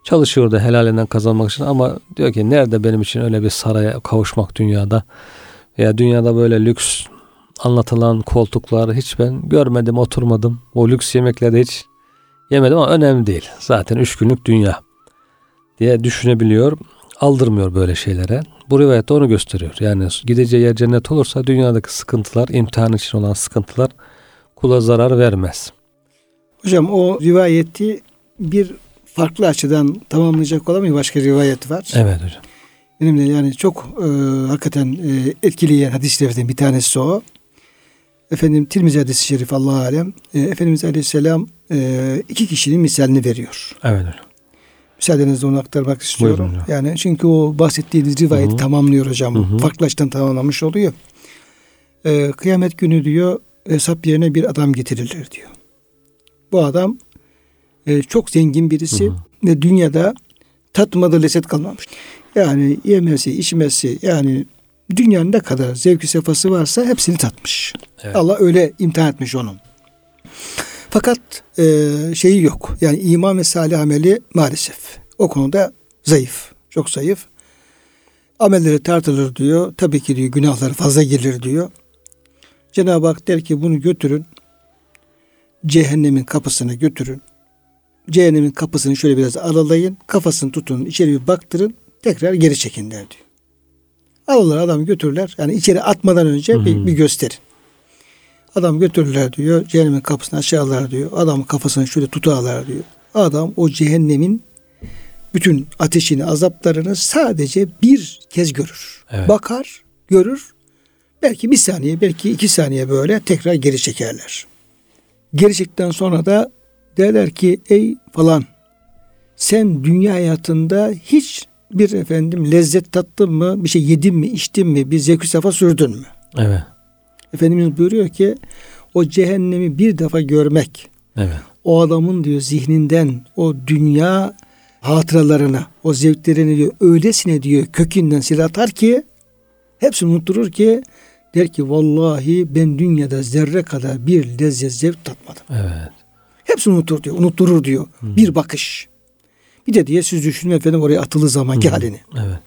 çalışıyor da helalinden kazanmak için ama diyor ki nerede benim için öyle bir saraya kavuşmak dünyada veya dünyada böyle lüks anlatılan koltukları hiç ben görmedim, oturmadım. O lüks yemekleri hiç yemedim ama önemli değil. Zaten üç günlük dünya diye düşünebiliyor. Aldırmıyor böyle şeylere. Bu rivayet de onu gösteriyor. Yani gideceği yer cennet olursa dünyadaki sıkıntılar, imtihan için olan sıkıntılar kula zarar vermez. Hocam o rivayeti bir farklı açıdan tamamlayacak olan bir başka rivayet var. Evet hocam. Benim de yani çok e, hakikaten e, etkileyen hadislerden bir tanesi o. Efendim Tirmizi hadisi şerif Allah alem. E, Efendimiz Aleyhisselam e, iki kişinin misalini veriyor. Evet hocam. Müsaadenizle onu aktarmak istiyorum. Buyurun hocam. Yani çünkü o bahsettiğiniz rivayeti Hı hı. tamamlıyor hocam. Farklı açıdan tamamlamış oluyor. E, kıyamet günü diyor hesap yerine bir adam getirilir diyor. Bu adam e, çok zengin birisi Hı hı. ve dünyada tatmadığı lezzet kalmamış. Yani yemesi, içmesi yani dünyanın ne kadar zevki sefası varsa hepsini tatmış. Evet. Allah öyle imtihan etmiş onu. Fakat e, şeyi yok. Yani iman ve salih ameli maalesef. O konuda zayıf. Çok zayıf. Amelleri tartılır diyor. Tabii ki diyor günahları fazla gelir diyor. Cenab-ı Hak der ki bunu götürün. Cehennemin kapısına götürün. Cehennemin kapısını şöyle biraz aralayın. Kafasını tutun. içeri bir baktırın. Tekrar geri çekin der diyor. Alırlar adam götürürler. Yani içeri atmadan önce bir, bir gösterin. Adam götürürler diyor. Cehennemin kapısını aşağılar diyor. Adamın kafasını şöyle tutarlar diyor. Adam o cehennemin bütün ateşini, azaplarını sadece bir kez görür. Evet. Bakar, görür. Belki bir saniye, belki iki saniye böyle tekrar geri çekerler. Geri çektikten sonra da derler ki ey falan sen dünya hayatında hiç bir efendim lezzet tattın mı, bir şey yedin mi, içtin mi, bir zevk safa sürdün mü? Evet. Efendimiz buyuruyor ki o cehennemi bir defa görmek, Evet. o adamın diyor zihninden o dünya hatıralarına, o zevklerini diyor öylesine diyor kökünden sil atar ki hepsini unutturur ki der ki vallahi ben dünyada zerre kadar bir lezzet zevk tatmadım. Evet. Hepsini unutur diyor, unutturur diyor. Bir bakış. Bir de diye siz düşünün efendim oraya atılı zamanki halini. Evet.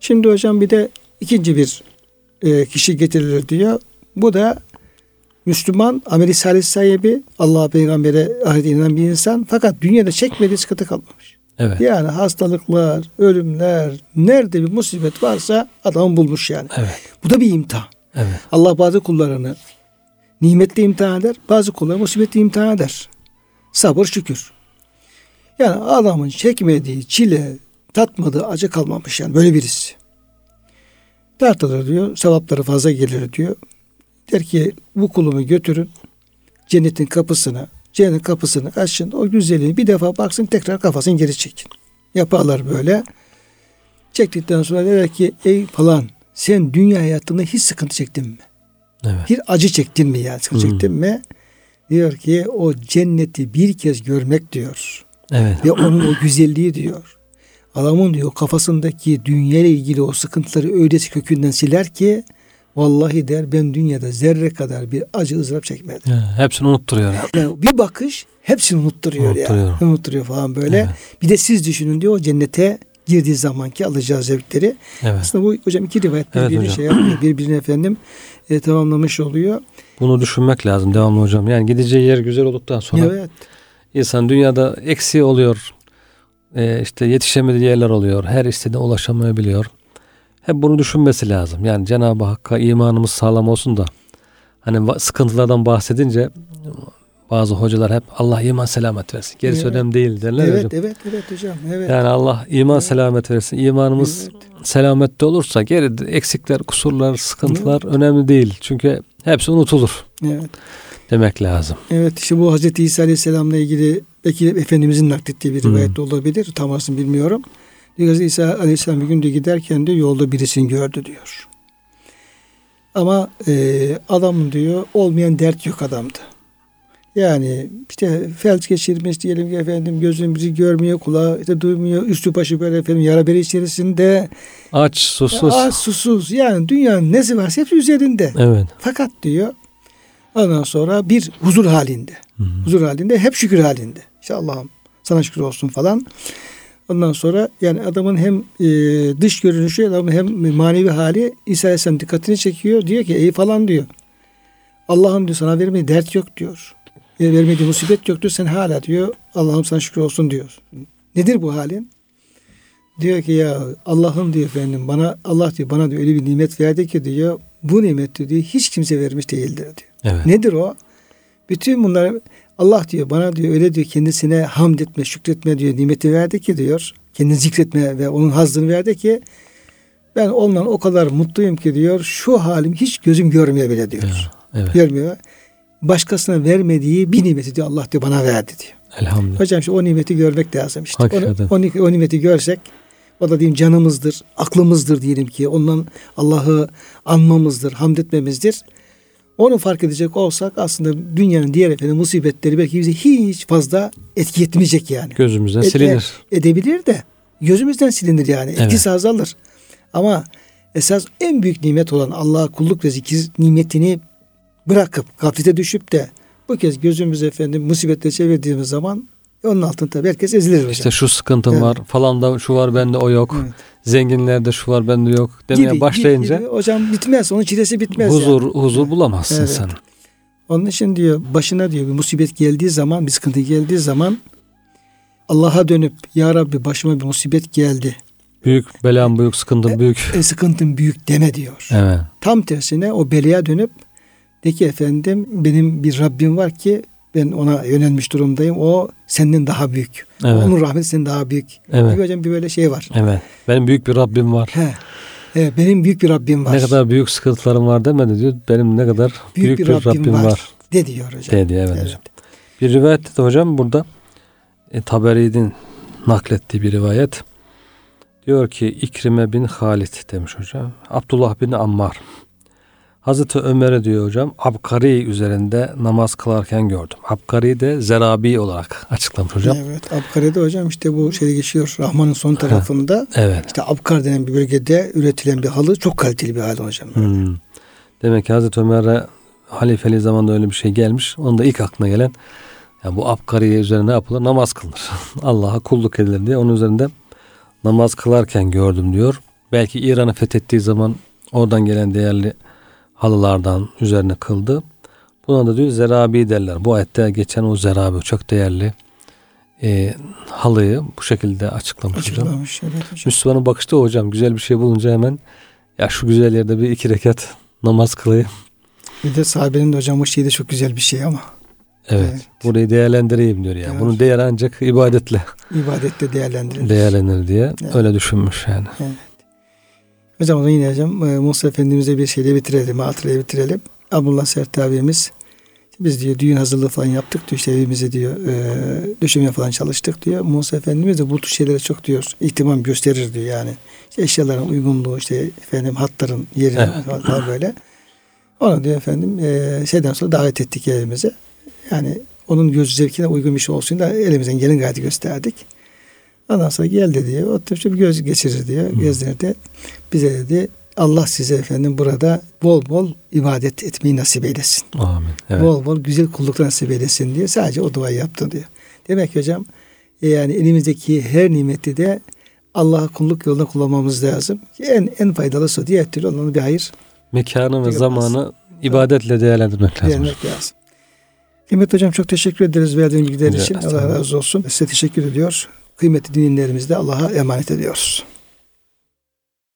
Şimdi hocam bir de ikinci bir e, kişi getirilir diyor. Bu da Müslüman, ameli salih sahibi, Allah'a peygambere ahirete inanan bir insan. Fakat dünyada çekmediği sıkıntı kalmamış. Evet. Yani hastalıklar, ölümler, nerede bir musibet varsa adam bulmuş yani. Evet. Bu da bir imtihan. Evet. Allah bazı kullarını nimetle imtihan eder, bazı kulları musibetle imtihan eder. Sabır şükür. Yani adamın çekmediği çile, tatmadığı acı kalmamış yani böyle birisi. Tartılır diyor, sevapları fazla gelir diyor. Der ki bu kulumu götürün cennetin kapısına, cennetin kapısını açın, o güzelliği bir defa baksın tekrar kafasını geri çekin. Yaparlar böyle. Çektikten sonra der ki ey falan sen dünya hayatında hiç sıkıntı çektin mi? Evet. Bir acı çektin mi yani sıkıntı Hmm. çektin mi? Diyor ki o cenneti bir kez görmek diyor. Evet. Ve onun o güzelliği diyor. Adamın diyor kafasındaki dünya ile ilgili o sıkıntıları öylesi kökünden siler ki vallahi der ben dünyada zerre kadar bir acı ızdırap çekmedim. Ya, hepsini unutturuyor. Yani bir bakış hepsini unutturuyor, Unutturuyor. ya. Unutturuyor falan böyle. Evet. Bir de siz düşünün diyor o cennete girdiği zamanki alacağı zevkleri. Evet. Aslında bu hocam iki rivayet Evet birbirini hocam. şey yapıyor, birbirini efendim e, tamamlamış oluyor. Bunu düşünmek lazım devamlı hocam. Yani gideceği yer güzel olduktan sonra Evet. insan dünyada eksiği oluyor. Ee, işte yetişemediği yerler oluyor. Her istediğine ulaşamayabiliyor. Hep bunu düşünmesi lazım. Yani Cenab-ı Hakk'a imanımız sağlam olsun da hani sıkıntılardan bahsedince bazı hocalar hep Allah iman selamet versin. Gerisi Evet. önemli değil derler Evet, hocam. evet, evet hocam. Evet. Yani Allah iman selamet versin. İmanımız Evet. selamette olursa geri eksikler, kusurlar, sıkıntılar önemli değil. Çünkü hepsi unutulur evet. demek lazım. Evet işte bu Hazreti İsa Aleyhisselam'la ilgili belki Efendimizin naklettiği bir Hmm. rivayet de olabilir. Tam orasını bilmiyorum. Hazreti İsa Aleyhisselam bir gün de giderken de yolda birisini gördü diyor. Ama e, adam diyor olmayan dert yok adamdı. Yani işte felç geçirmiş diyelim ki efendim gözün bizi görmüyor, kulağı işte duymuyor, üstü başı böyle efendim yara bere içerisinde. Aç, susuz. Az susuz yani dünyanın nesi varsa hepsi üzerinde. Evet. Fakat diyor ondan sonra bir huzur halinde. Hı hı. Huzur halinde hep şükür halinde. İşte Allah'ım sana şükür olsun falan. Ondan sonra yani adamın hem e, dış görünüşü adamın hem manevi hali İsa Aleyhisselam dikkatini çekiyor. Diyor ki ey falan diyor. Allah'ım diyor sana vermediği dert yok diyor. E, vermediği musibet yok diyor. Sen hala diyor Allah'ım sana şükür olsun diyor. Nedir bu halin? Diyor ki ya Allah'ım diyor efendim bana Allah diyor bana diyor öyle bir nimet verdi ki diyor bu nimeti diyor hiç kimse vermiş değildir diyor. Evet. Nedir o? Bütün bunlar Allah diyor bana diyor öyle diyor kendisine hamd etme, şükretme diyor nimeti verdi ki diyor. Kendini zikretme ve onun hazzını verdi ki ben ondan o kadar mutluyum ki diyor şu halim hiç gözüm görmüyor bile diyor. Ya, evet. Görmüyor. Başkasına vermediği bir nimeti diyor Allah diyor bana verdi diyor. Elhamdülillah. Hocam işte o nimeti görmek lazım işte. Hakikaten. o, o nimeti görsek o da diyeyim canımızdır, aklımızdır diyelim ki. Ondan Allah'ı anmamızdır, hamd etmemizdir. Onu fark edecek olsak aslında dünyanın diğer efendim musibetleri belki bize hiç fazla etki etmeyecek yani. Gözümüzden Et- silinir. e- edebilir de gözümüzden silinir yani. Etkisi Evet. azalır. Ama esas en büyük nimet olan Allah'a kulluk ve zikir nimetini bırakıp gaflete düşüp de bu kez gözümüzü efendim musibetle çevirdiğimiz zaman onun altında tabii herkes ezilir hocam. İşte şu sıkıntım Evet. var falan da şu var bende o yok. Evet. Zenginlerde şu var bende yok demeye Gibi, başlayınca gibi, gibi. hocam bitmez. Onun çilesi bitmez. huzur yani. huzur bulamazsın Evet. sen. Onun için diyor başına diyor bir musibet geldiği zaman bir sıkıntı geldiği zaman Allah'a dönüp ya Rabbi başıma bir musibet geldi. Büyük belam, büyük sıkıntı, büyük. E, sıkıntın büyük deme diyor. Evet. Tam tersine o belaya dönüp de ki efendim benim bir Rabbim var ki ben ona yönelmiş durumdayım. O senden daha büyük. Evet. Onun rahmeti senden daha büyük. Evet. Bir hocam bir böyle şey var. Evet. Benim büyük bir Rabbim var. He. He, benim büyük bir Rabbim var. Ne kadar büyük sıkıntılarım var demedi diyor. Benim ne kadar büyük, bir, Rabbim, var. De diyor hocam. dedi evet, Evet. hocam. Bir rivayette de hocam burada e, Taberi'nin naklettiği bir rivayet. Diyor ki İkrime bin Halid demiş hocam. Abdullah bin Ammar. Hazreti Ömer'e diyor hocam Abkari üzerinde namaz kılarken gördüm. Abkari de zerabi olarak açıklamış hocam. Evet. Abkare'de hocam işte bu şey geçiyor. Rahman'ın son tarafında Evet. işte Abkar denen bir bölgede üretilen bir halı çok kaliteli bir halı hocam. Hmm. Demek ki Hazreti Ömer'e halifeli zamanda öyle bir şey gelmiş. Onun da ilk aklına gelen ya bu Abkariye üzerine ne yapılır? Namaz kılınır. Allah'a kulluk edilir diye onun üzerinde namaz kılarken gördüm diyor. Belki İran'ı fethettiği zaman oradan gelen değerli halılardan üzerine kıldı. Buna da diyor zerabi derler. Bu ayette geçen o zerabi çok değerli e, halıyı bu şekilde açıklamış hocam. Açıklamış. Evet hocam. Müslümanın bakışta hocam güzel bir şey bulunca hemen ya şu güzel yerde bir iki rekat namaz kılayım. Bir de sahabenin de hocam o şey de çok güzel bir şey ama Evet. Evet. Burayı değerlendireyim diyor yani. Evet. Bunun değeri ancak ibadetle ibadette değerlendirilir. değerlenir diye Evet. öyle düşünmüş yani. Hocam o zaman yine hocam e, Musa Efendimiz'e bir şeyle bitirelim, hatırlayı bitirelim. Abdullah Sert abimiz biz diyor düğün hazırlığı falan yaptık diyor işte evimize diyor e, döşemeye falan çalıştık diyor. Musa Efendimiz de bu tür şeylere çok diyor ihtimam gösterir diyor yani. İşte eşyaların uygunluğu işte efendim hatların yeri Evet. falan böyle. Onu diyor efendim e, şeyden sonra davet ettik evimize. Yani onun göz zevkine uygun bir şey olsun da elimizden gelin gayreti gösterdik. Ondan sonra gel dedi. Otur işte bir göz geçirir diyor. Gözlerde bize dedi Allah size efendim burada bol bol ibadet etmeyi nasip eylesin. Amin. Evet. Bol bol güzel kulluklar nasip eylesin diye sadece o duayı yaptı diyor. Demek ki hocam e, yani elimizdeki her nimeti de Allah'a kulluk yolunda kullanmamız lazım. En en faydalısı diğer türlü onun bir hayır Mekanı ve zamanı ibadetle değerlendirmek lazım. vermek lazım. Kıymetli hocam çok teşekkür ederiz verdiğin bilgiler için. Allah razı olsun. Size teşekkür ediyor. Kıymetli dinlerimizi de Allah'a emanet ediyoruz.